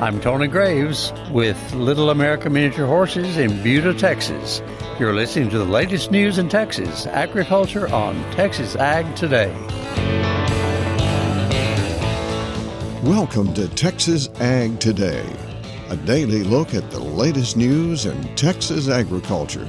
I'm Tony Graves with Little America Miniature Horses in Buda, Texas. You're listening to the latest news in Texas agriculture on Texas Ag Today. Welcome to Texas Ag Today, a daily look at the latest news in Texas agriculture.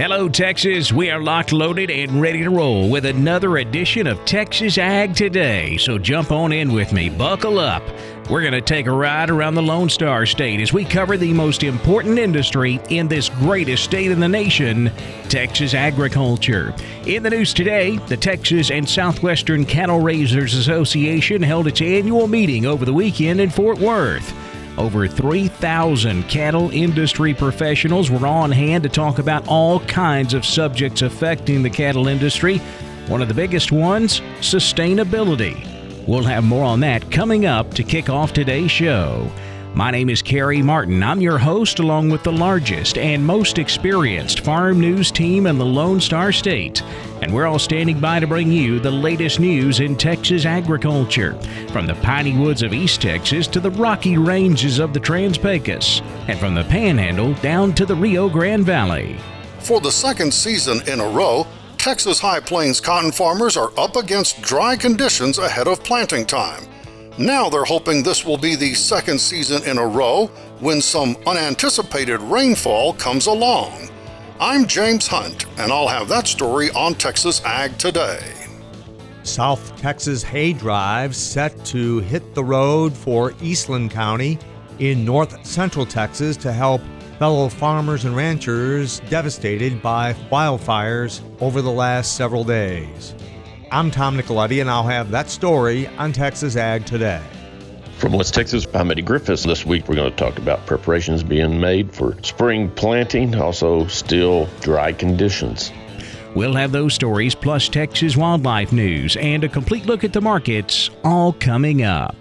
Hello, Texas. We are locked, loaded, and ready to roll with another edition of Texas Ag Today. So jump on in with me. Buckle up. We're going to take a ride around the Lone Star State as we cover the most important industry in this greatest state in the nation, Texas agriculture. In the news today, the Texas and Southwestern Cattle Raisers Association held its annual meeting over the weekend in Fort Worth. Over 3,000 cattle industry professionals were on hand to talk about all kinds of subjects affecting the cattle industry. One of the biggest ones sustainability. We'll have more on that coming up to kick off today's show. My name is Carey Martin. I'm your host, along with the largest and most experienced farm news team in the Lone Star State. And we're all standing by to bring you the latest news in Texas agriculture, from the piney woods of East Texas to the rocky ranges of the Trans Pecos, and from the Panhandle down to the Rio Grande Valley. For the second season in a row, Texas High Plains cotton farmers are up against dry conditions ahead of planting time. Now they're hoping this will be the second season in a row when some unanticipated rainfall comes along. I'm James Hunt, and I'll have that story on Texas Ag Today. South Texas hay drive set to hit the road for Eastland County in north central Texas to help fellow farmers and ranchers devastated by wildfires over the last several days. I'm Tom Nicoletti, and I'll have that story on Texas Ag Today. From West Texas, I'm Eddie Griffiths. This week we're going to talk about preparations being made for spring planting, also still dry conditions. We'll have those stories plus Texas wildlife news and a complete look at the markets all coming up.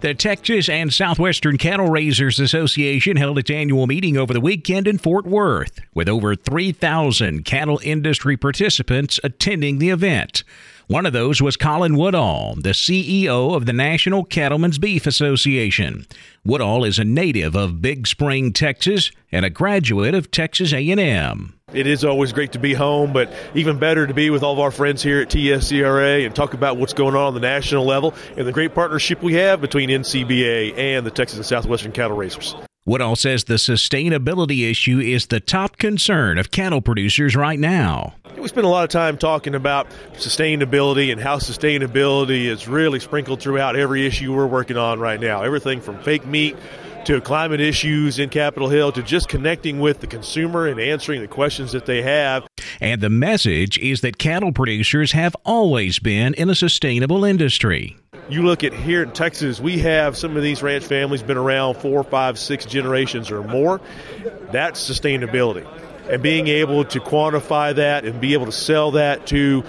The Texas and Southwestern Cattle Raisers Association held its annual meeting over the weekend in Fort Worth, with over 3,000 cattle industry participants attending the event. One of those was Colin Woodall, the CEO of the National Cattlemen's Beef Association. Woodall is a native of Big Spring, Texas, and a graduate of Texas A&M. It is always great to be home, but even better to be with all of our friends here at TSCRA and talk about what's going on on the national level and the great partnership we have between NCBA and the Texas and Southwestern Cattle Raisers. Woodall says the sustainability issue is the top concern of cattle producers right now. We spend a lot of time talking about sustainability and how sustainability is really sprinkled throughout every issue we're working on right now. Everything from fake meat to climate issues in Capitol Hill to just connecting with the consumer and answering the questions that they have. And the message is that cattle producers have always been in a sustainable industry. You look at here in Texas, we have some of these ranch families been around four, five, six generations or more. That's sustainability. And being able to quantify that and be able to sell that to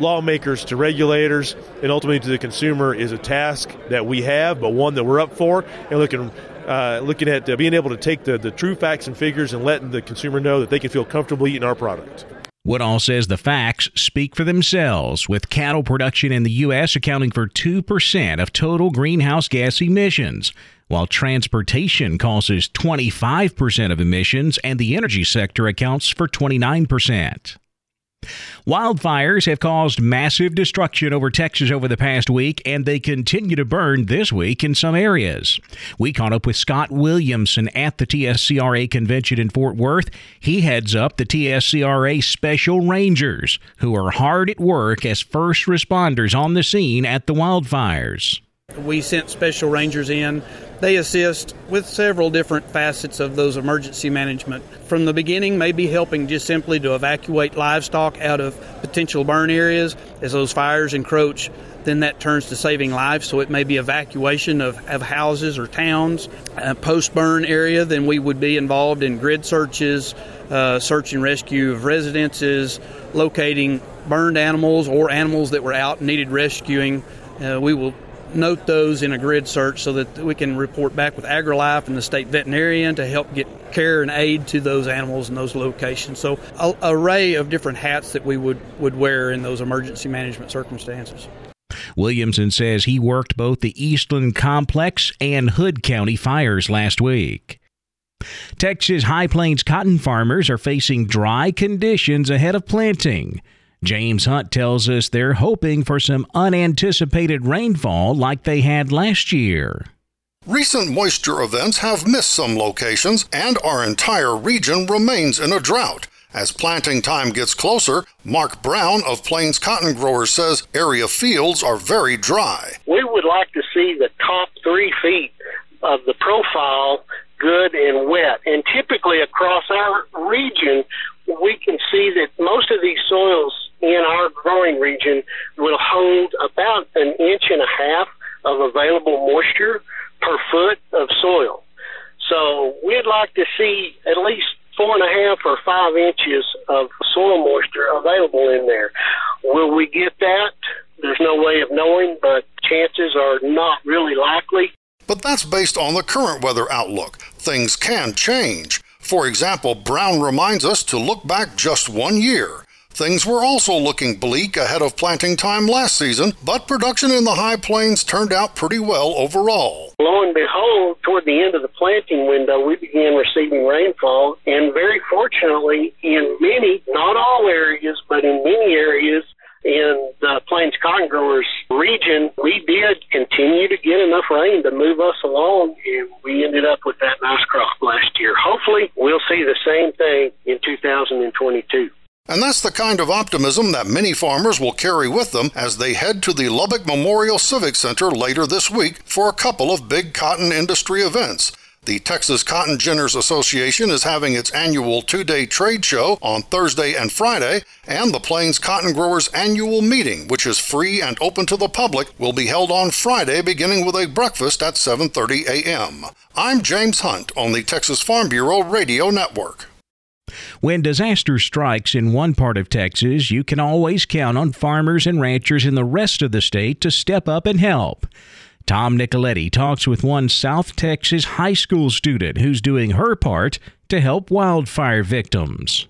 lawmakers to regulators and ultimately to the consumer is a task that we have, but one that we're up for. And looking, uh, looking at uh, being able to take the, the true facts and figures and letting the consumer know that they can feel comfortable eating our product. Woodall says the facts speak for themselves, with cattle production in the U.S. accounting for 2% of total greenhouse gas emissions, while transportation causes 25% of emissions and the energy sector accounts for 29%. Wildfires have caused massive destruction over Texas over the past week, and they continue to burn this week in some areas. We caught up with Scott Williamson at the TSCRA convention in Fort Worth. He heads up the TSCRA Special Rangers, who are hard at work as first responders on the scene at the wildfires. We sent special rangers in. They assist with several different facets of those emergency management. From the beginning, maybe helping just simply to evacuate livestock out of potential burn areas as those fires encroach. Then that turns to saving lives, so it may be evacuation of, of houses or towns. Uh, Post burn area, then we would be involved in grid searches, uh, search and rescue of residences, locating burned animals or animals that were out and needed rescuing. Uh, we will note those in a grid search so that we can report back with AgriLife and the state veterinarian to help get care and aid to those animals in those locations. So, array of different hats that we would, would wear in those emergency management circumstances. Williamson says he worked both the Eastland Complex and Hood County fires last week. Texas High Plains cotton farmers are facing dry conditions ahead of planting. James Hunt tells us they're hoping for some unanticipated rainfall like they had last year. Recent moisture events have missed some locations, and our entire region remains in a drought. As planting time gets closer, Mark Brown of Plains Cotton Growers says area fields are very dry. We would like to see the top three feet of the profile good and wet. And typically across our region, we can see that most of these soils in our growing region will hold about an inch and a half of available moisture per foot of soil. So we'd like to see at least four and a half or five inches of soil moisture available in there. Will we get that? There's no way of knowing, but chances are not really likely. But that's based on the current weather outlook. Things can change. For example, Brown reminds us to look back just one year. Things were also looking bleak ahead of planting time last season, but production in the high plains turned out pretty well overall. Lo and behold, toward the end of the planting window, we began receiving rainfall, and very fortunately, in many, not all areas, but in many areas, in the Plains Cotton Growers region, we did continue to get enough rain to move us along, and we ended up with that nice crop last year. Hopefully, we'll see the same thing in 2022. And that's the kind of optimism that many farmers will carry with them as they head to the Lubbock Memorial Civic Center later this week for a couple of big cotton industry events. The Texas Cotton Ginners Association is having its annual two day trade show on Thursday and Friday, and the Plains Cotton Growers annual meeting, which is free and open to the public, will be held on Friday beginning with a breakfast at 7:30 a.m. I'm James Hunt on the Texas Farm Bureau Radio Network. When disaster strikes in one part of Texas, you can always count on farmers and ranchers in the rest of the state to step up and help. Tom Nicoletti talks with one South Texas high school student who's doing her part to help wildfire victims.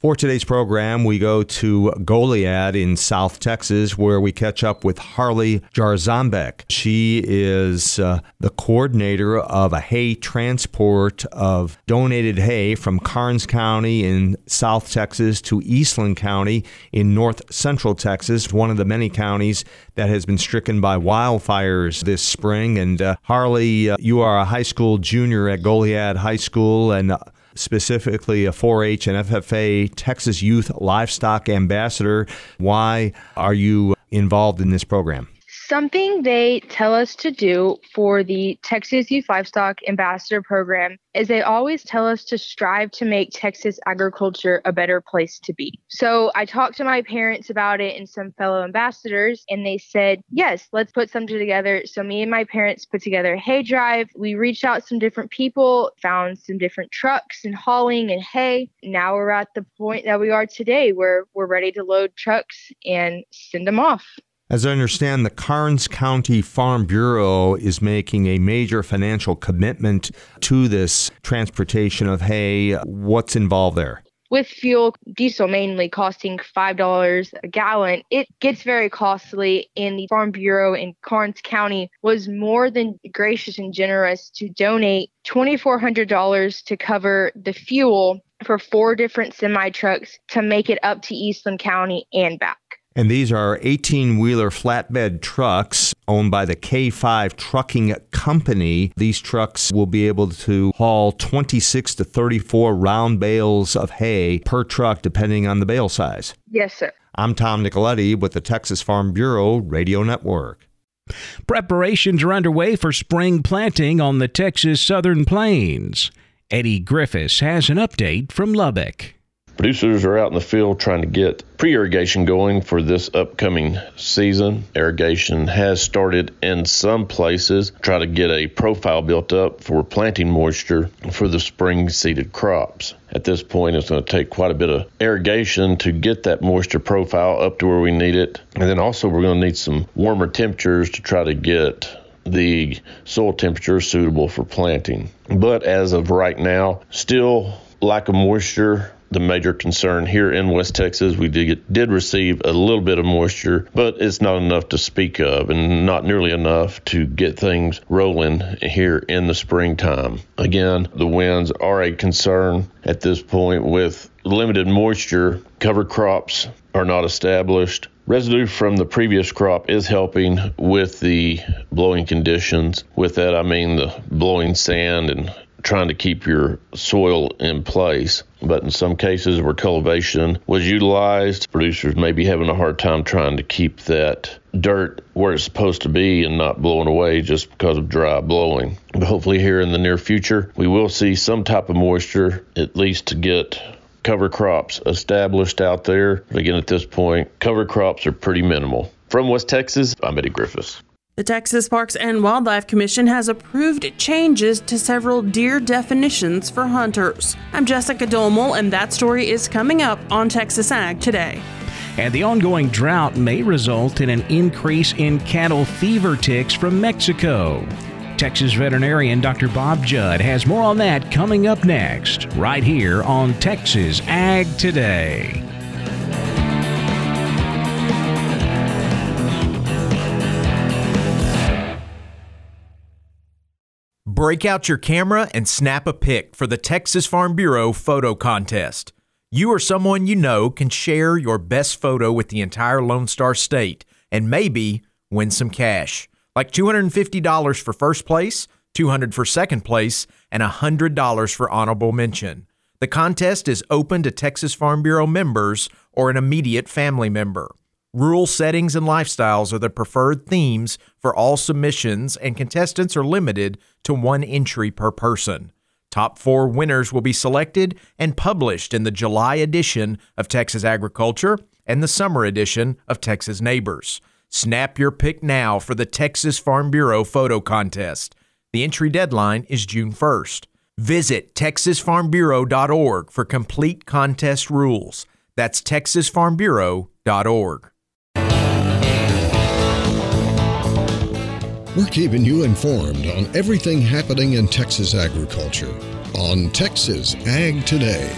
For today's program, we go to Goliad in South Texas, where we catch up with Harley Jarzambek. She is uh, the coordinator of a hay transport of donated hay from Karnes County in South Texas to Eastland County in North Central Texas, one of the many counties that has been stricken by wildfires this spring. And uh, Harley, uh, you are a high school junior at Goliad High School, and specifically a 4 H and FFA Texas Youth Livestock Ambassador. Why are you involved in this program? Something they tell us to do for the Texas Youth Livestock Ambassador Program is they always tell us to strive to make Texas agriculture a better place to be. So I talked to my parents about it and some fellow ambassadors, and they said, yes, let's put something together. So me and my parents put together a hay drive. We reached out some different people, found some different trucks and hauling and hay. Now we're at the point that we are today where we're ready to load trucks and send them off. As I understand, the Karnes County Farm Bureau is making a major financial commitment to this transportation of hay. What's involved there? With fuel, diesel mainly costing $5 a gallon, it gets very costly. And the Farm Bureau in Karnes County was more than gracious and generous to donate $2,400 to cover the fuel for four different semi trucks to make it up to Eastland County and back. And these are 18 wheeler flatbed trucks owned by the K5 Trucking Company. These trucks will be able to haul 26 to 34 round bales of hay per truck, depending on the bale size. Yes, sir. I'm Tom Nicoletti with the Texas Farm Bureau Radio Network. Preparations are underway for spring planting on the Texas Southern Plains. Eddie Griffiths has an update from Lubbock. Producers are out in the field trying to get pre irrigation going for this upcoming season. Irrigation has started in some places, try to get a profile built up for planting moisture for the spring seeded crops. At this point, it's going to take quite a bit of irrigation to get that moisture profile up to where we need it. And then also, we're going to need some warmer temperatures to try to get the soil temperature suitable for planting. But as of right now, still lack of moisture the major concern here in West Texas. We did, did receive a little bit of moisture, but it's not enough to speak of and not nearly enough to get things rolling here in the springtime. Again, the winds are a concern at this point with limited moisture. Cover crops are not established. Residue from the previous crop is helping with the blowing conditions. With that, I mean the blowing sand and trying to keep your soil in place. But in some cases where cultivation was utilized, producers may be having a hard time trying to keep that dirt where it's supposed to be and not blowing away just because of dry blowing. But hopefully, here in the near future, we will see some type of moisture, at least to get cover crops established out there. But again, at this point, cover crops are pretty minimal. From West Texas, I'm Eddie Griffiths. The Texas Parks and Wildlife Commission has approved changes to several deer definitions for hunters. I'm Jessica Domel, and that story is coming up on Texas Ag today. And the ongoing drought may result in an increase in cattle fever ticks from Mexico. Texas veterinarian Dr. Bob Judd has more on that coming up next, right here on Texas Ag Today. Break out your camera and snap a pic for the Texas Farm Bureau photo contest. You or someone you know can share your best photo with the entire Lone Star State and maybe win some cash. Like $250 for first place, $200 for second place, and $100 for honorable mention. The contest is open to Texas Farm Bureau members or an immediate family member. Rural settings and lifestyles are the preferred themes for all submissions, and contestants are limited to one entry per person. Top four winners will be selected and published in the July edition of Texas Agriculture and the summer edition of Texas Neighbors. Snap your pic now for the Texas Farm Bureau photo contest. The entry deadline is June 1st. Visit texasfarmbureau.org for complete contest rules. That's texasfarmbureau.org. We're keeping you informed on everything happening in Texas agriculture on Texas Ag Today.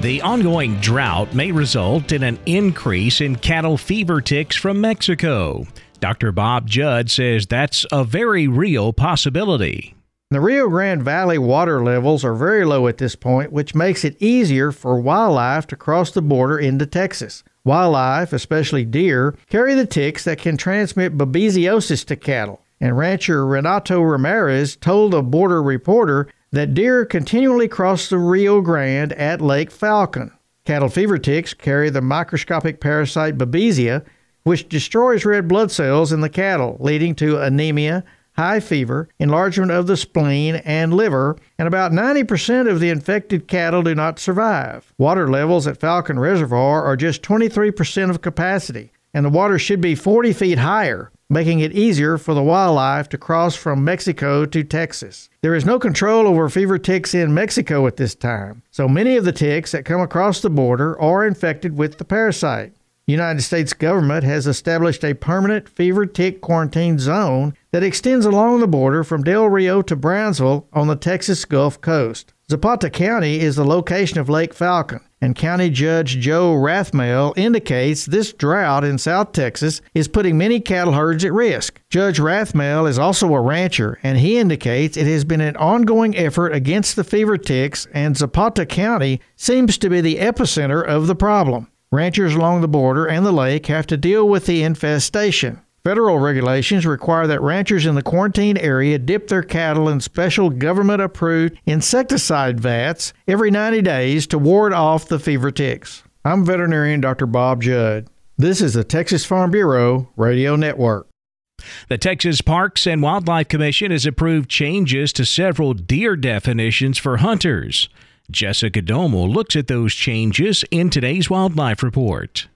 The ongoing drought may result in an increase in cattle fever ticks from Mexico. Dr. Bob Judd says that's a very real possibility. The Rio Grande Valley water levels are very low at this point, which makes it easier for wildlife to cross the border into Texas. Wildlife, especially deer, carry the ticks that can transmit babesiosis to cattle. And rancher Renato Ramirez told a border reporter that deer continually cross the Rio Grande at Lake Falcon. Cattle fever ticks carry the microscopic parasite Babesia, which destroys red blood cells in the cattle, leading to anemia, high fever, enlargement of the spleen and liver, and about 90% of the infected cattle do not survive. Water levels at Falcon Reservoir are just 23% of capacity, and the water should be 40 feet higher, making it easier for the wildlife to cross from Mexico to Texas. There is no control over fever ticks in Mexico at this time, so many of the ticks that come across the border are infected with the parasite. United States government has established a permanent fever tick quarantine zone that extends along the border from Del Rio to Brownsville on the Texas Gulf Coast. Zapata County is the location of Lake Falcon, and County Judge Joe Rathmel indicates this drought in South Texas is putting many cattle herds at risk. Judge Rathmel is also a rancher, and he indicates it has been an ongoing effort against the fever ticks, and Zapata County seems to be the epicenter of the problem. Ranchers along the border and the lake have to deal with the infestation. Federal regulations require that ranchers in the quarantine area dip their cattle in special government approved insecticide vats every 90 days to ward off the fever ticks. I'm veterinarian Dr. Bob Judd. This is the Texas Farm Bureau Radio Network. The Texas Parks and Wildlife Commission has approved changes to several deer definitions for hunters. Jessica Domel looks at those changes in today's Wildlife Report.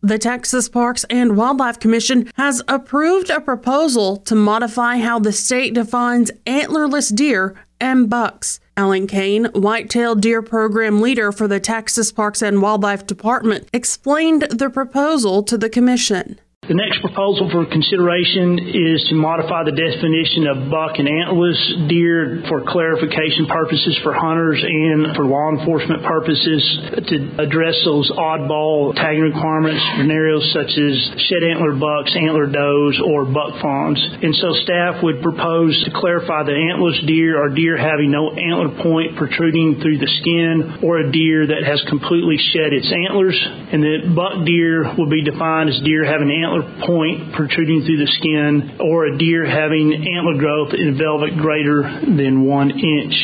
The Texas Parks and Wildlife Commission has approved a proposal to modify how the state defines antlerless deer and bucks. Alan Cain, whitetail deer program leader for the Texas Parks and Wildlife Department, explained the proposal to the commission. The next proposal for consideration is to modify the definition of buck and antlerless deer for clarification purposes for hunters and for law enforcement purposes to address those oddball tagging requirements scenarios such as shed antler bucks, antler does, or buck fawns. And so staff would propose to clarify that antlerless deer are deer having no antler point protruding through the skin or a deer that has completely shed its antlers. And that buck deer will be defined as deer having antler antler point protruding through the skin, or a deer having antler growth in velvet greater than one inch.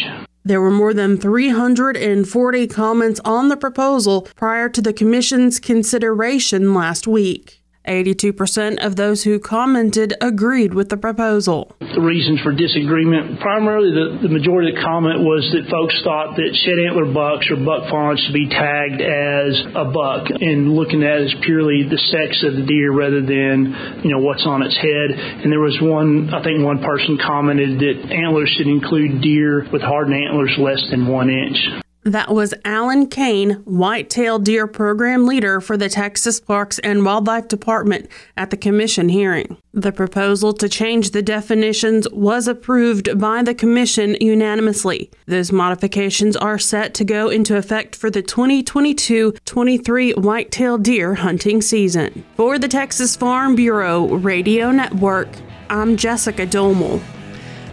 There were more than 340 comments on the proposal prior to the Commission's consideration last week. 82% of those who commented agreed with the proposal. The reasons for disagreement primarily, the, the majority of the comment was that folks thought that shed antler bucks or buck fawns should be tagged as a buck and looking at it as purely the sex of the deer rather than, you know, what's on its head. And there was one, I think one person commented that antlers should include deer with hardened antlers less than one inch. That was Alan Cain, whitetail deer program leader for the Texas Parks and Wildlife Department at the commission hearing. The proposal to change the definitions was approved by the commission unanimously. Those modifications are set to go into effect for the 2022-23 whitetail deer hunting season. For the Texas Farm Bureau Radio Network, I'm Jessica Domel.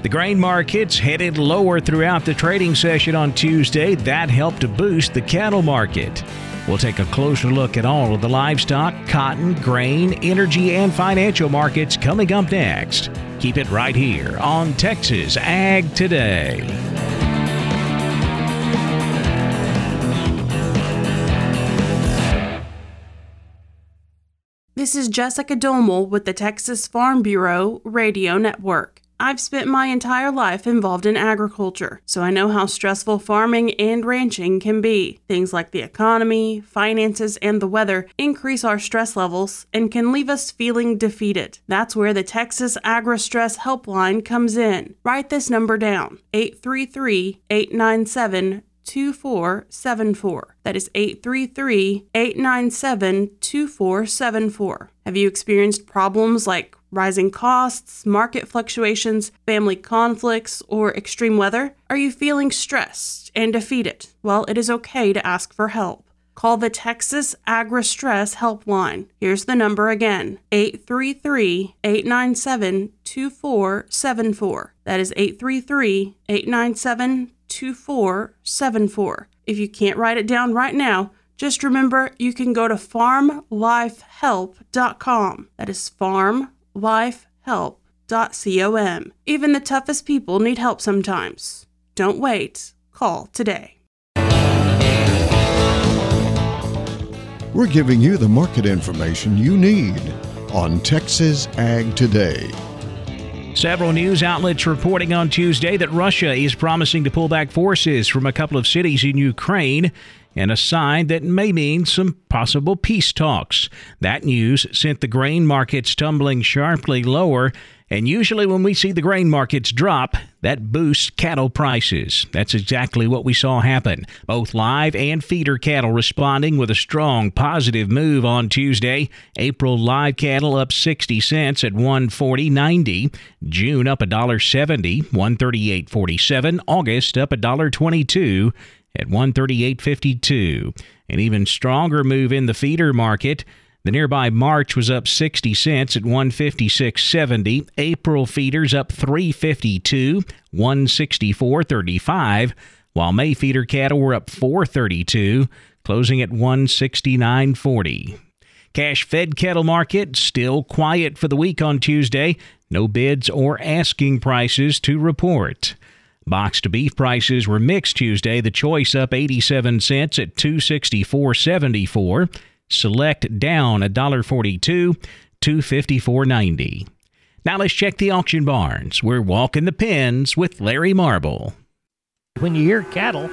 The grain markets headed lower throughout the trading session on Tuesday. That helped to boost the cattle market. We'll take a closer look at all of the livestock, cotton, grain, energy, and financial markets coming up next. Keep it right here on Texas Ag Today. This is Jessica Domel with the Texas Farm Bureau Radio Network. I've spent my entire life involved in agriculture, so I know how stressful farming and ranching can be. Things like the economy, finances, and the weather increase our stress levels and can leave us feeling defeated. That's where the Texas Agri Stress Helpline comes in. Write this number down 833 897 2474. That is 833 897 2474. Have you experienced problems like rising costs, market fluctuations, family conflicts, or extreme weather? Are you feeling stressed and defeated? Well, it is okay to ask for help. Call the Texas Agri Stress Helpline. Here's the number again 833 897 2474. That is 833 897 2474. If you can't write it down right now, just remember you can go to farmlifehelp.com. That is farmlifehelp.com. Even the toughest people need help sometimes. Don't wait. Call today. We're giving you the market information you need on Texas Ag Today. Several news outlets reporting on Tuesday that Russia is promising to pull back forces from a couple of cities in Ukraine and a sign that may mean some possible peace talks. That news sent the grain markets tumbling sharply lower and usually, when we see the grain markets drop, that boosts cattle prices. That's exactly what we saw happen. Both live and feeder cattle responding with a strong positive move on Tuesday. April live cattle up 60 cents at 140.90. June up $1.70, 138.47. August up $1.22 at 138.52. An even stronger move in the feeder market. The nearby March was up 60 cents at 156.70. April feeders up 352, 164.35, while May feeder cattle were up 432, closing at 169.40. Cash fed cattle market still quiet for the week on Tuesday. No bids or asking prices to report. Boxed beef prices were mixed Tuesday. The choice up 87 cents at 264.74. Select down $1.42, 254.90. Now let's check the auction barns. We're walking the pens with Larry Marble. When you hear cattle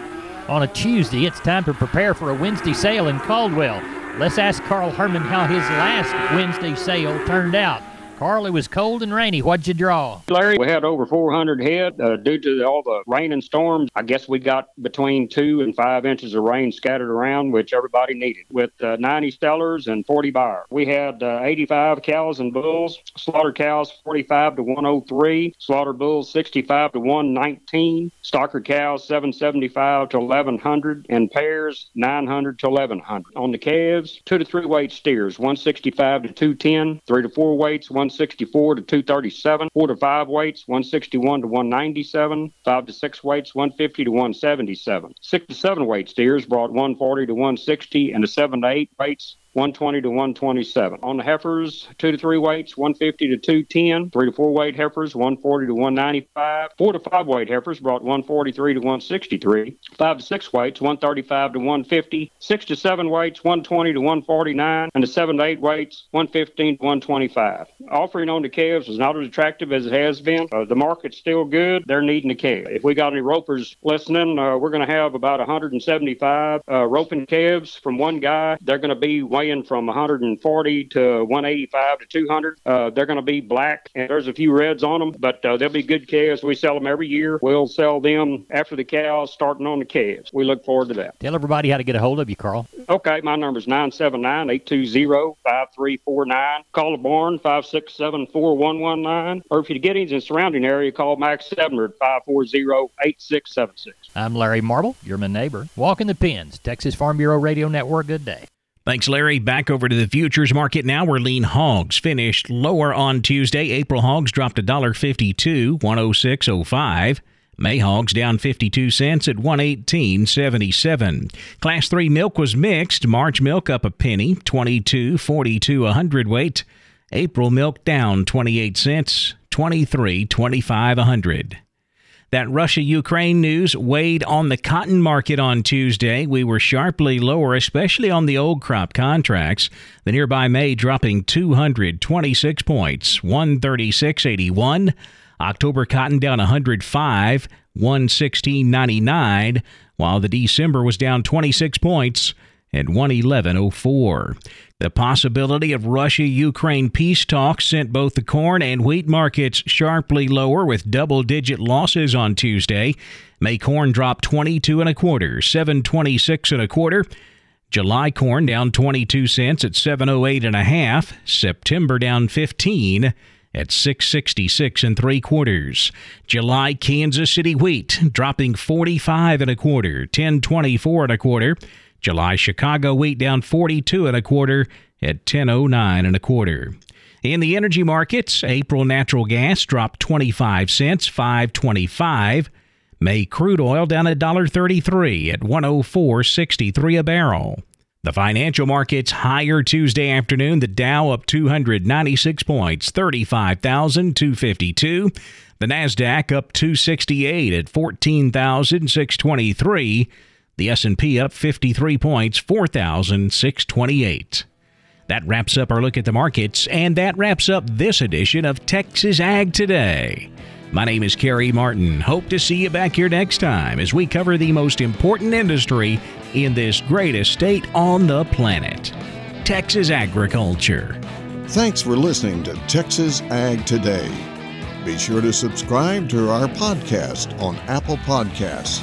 on a Tuesday, it's time to prepare for a Wednesday sale in Caldwell. Let's ask Carl Herman how his last Wednesday sale turned out. Carl, it was cold and rainy. What'd you draw? Larry, we had over 400 head uh, due to all the rain and storms. I guess we got between two and five inches of rain scattered around, which everybody needed, with uh, 90 stellars and 40 Beyer. We had uh, 85 cows and bulls, slaughter cows 45 to 103, slaughter bulls 65 to 119, stocker cows 775 to 1100, and pairs 900 to 1100. On the calves, two to three weight steers 165 to 210, three to four weights 164 to 237, four to five weights 161 to 197, five to six weights 150 to 177. Six to seven weight steers brought 140 to 160, and the seven to eight weights 120 to 127. On the heifers, two to three weights, 150 to 210. Three to four weight heifers, 140 to 195. Four to five weight heifers brought 143 to 163. Five to six weights, 135 to 150. Six to seven weights, 120 to 149. And the seven to eight weights, 115 to 125. Offering on the calves is not as attractive as it has been. Uh, the market's still good. They're needing a calf. If we got any ropers listening, uh, we're going to have about 175 uh, roping calves from one guy. They're going to be weighing from 140 to 185 to 200. Uh, they're going to be black, and there's a few reds on them, but uh, they'll be good calves. We sell them every year. We'll sell them after the cows, starting on the calves. We look forward to that. Tell everybody how to get a hold of you, Carl. Okay, my number is 979 820 5349. Call the barn 567 4119. Or if you get any in the surrounding area, call Max Sedmer 540 8676. I'm Larry Marble. You're my neighbor. Walking the pins, Texas Farm Bureau Radio Network. Good day. Thanks, Larry. Back over to the futures market now, where lean hogs finished lower on Tuesday. April hogs dropped $1.52, 106.05. May hogs down 52 cents at 118.77. Class 3 milk was mixed. March milk up a penny, 22.42 a hundredweight. April milk down 28 cents, 23.25 a hundred. That Russia Ukraine news weighed on the cotton market on Tuesday. We were sharply lower, especially on the old crop contracts. The nearby May dropping 226 points, 136.81. October cotton down 105, 116.99, while the December was down 26 points at 111.04. The possibility of Russia Ukraine peace talks sent both the corn and wheat markets sharply lower with double digit losses on Tuesday. May corn dropped 22 and a quarter, 726 and a quarter. July corn down 22 cents at 708 and a half. September down 15 at 666 and three quarters. July Kansas City wheat dropping 45 and a quarter, 1024 and a quarter. July Chicago wheat down 42 and a quarter at 1009 and a quarter. In the energy markets, April natural gas dropped 25 cents, 525. May crude oil down $1.33 at 104.63 a barrel. The financial markets higher Tuesday afternoon. The Dow up 296 points, 35,252. The Nasdaq up 268 at 14,623. The S&P up 53 points, 4,628. That wraps up our look at the markets, and that wraps up this edition of Texas Ag Today. My name is Carey Martin. Hope to see you back here next time as we cover the most important industry in this greatest state on the planet Texas agriculture. Thanks for listening to Texas Ag Today. Be sure to subscribe to our podcast on Apple Podcasts,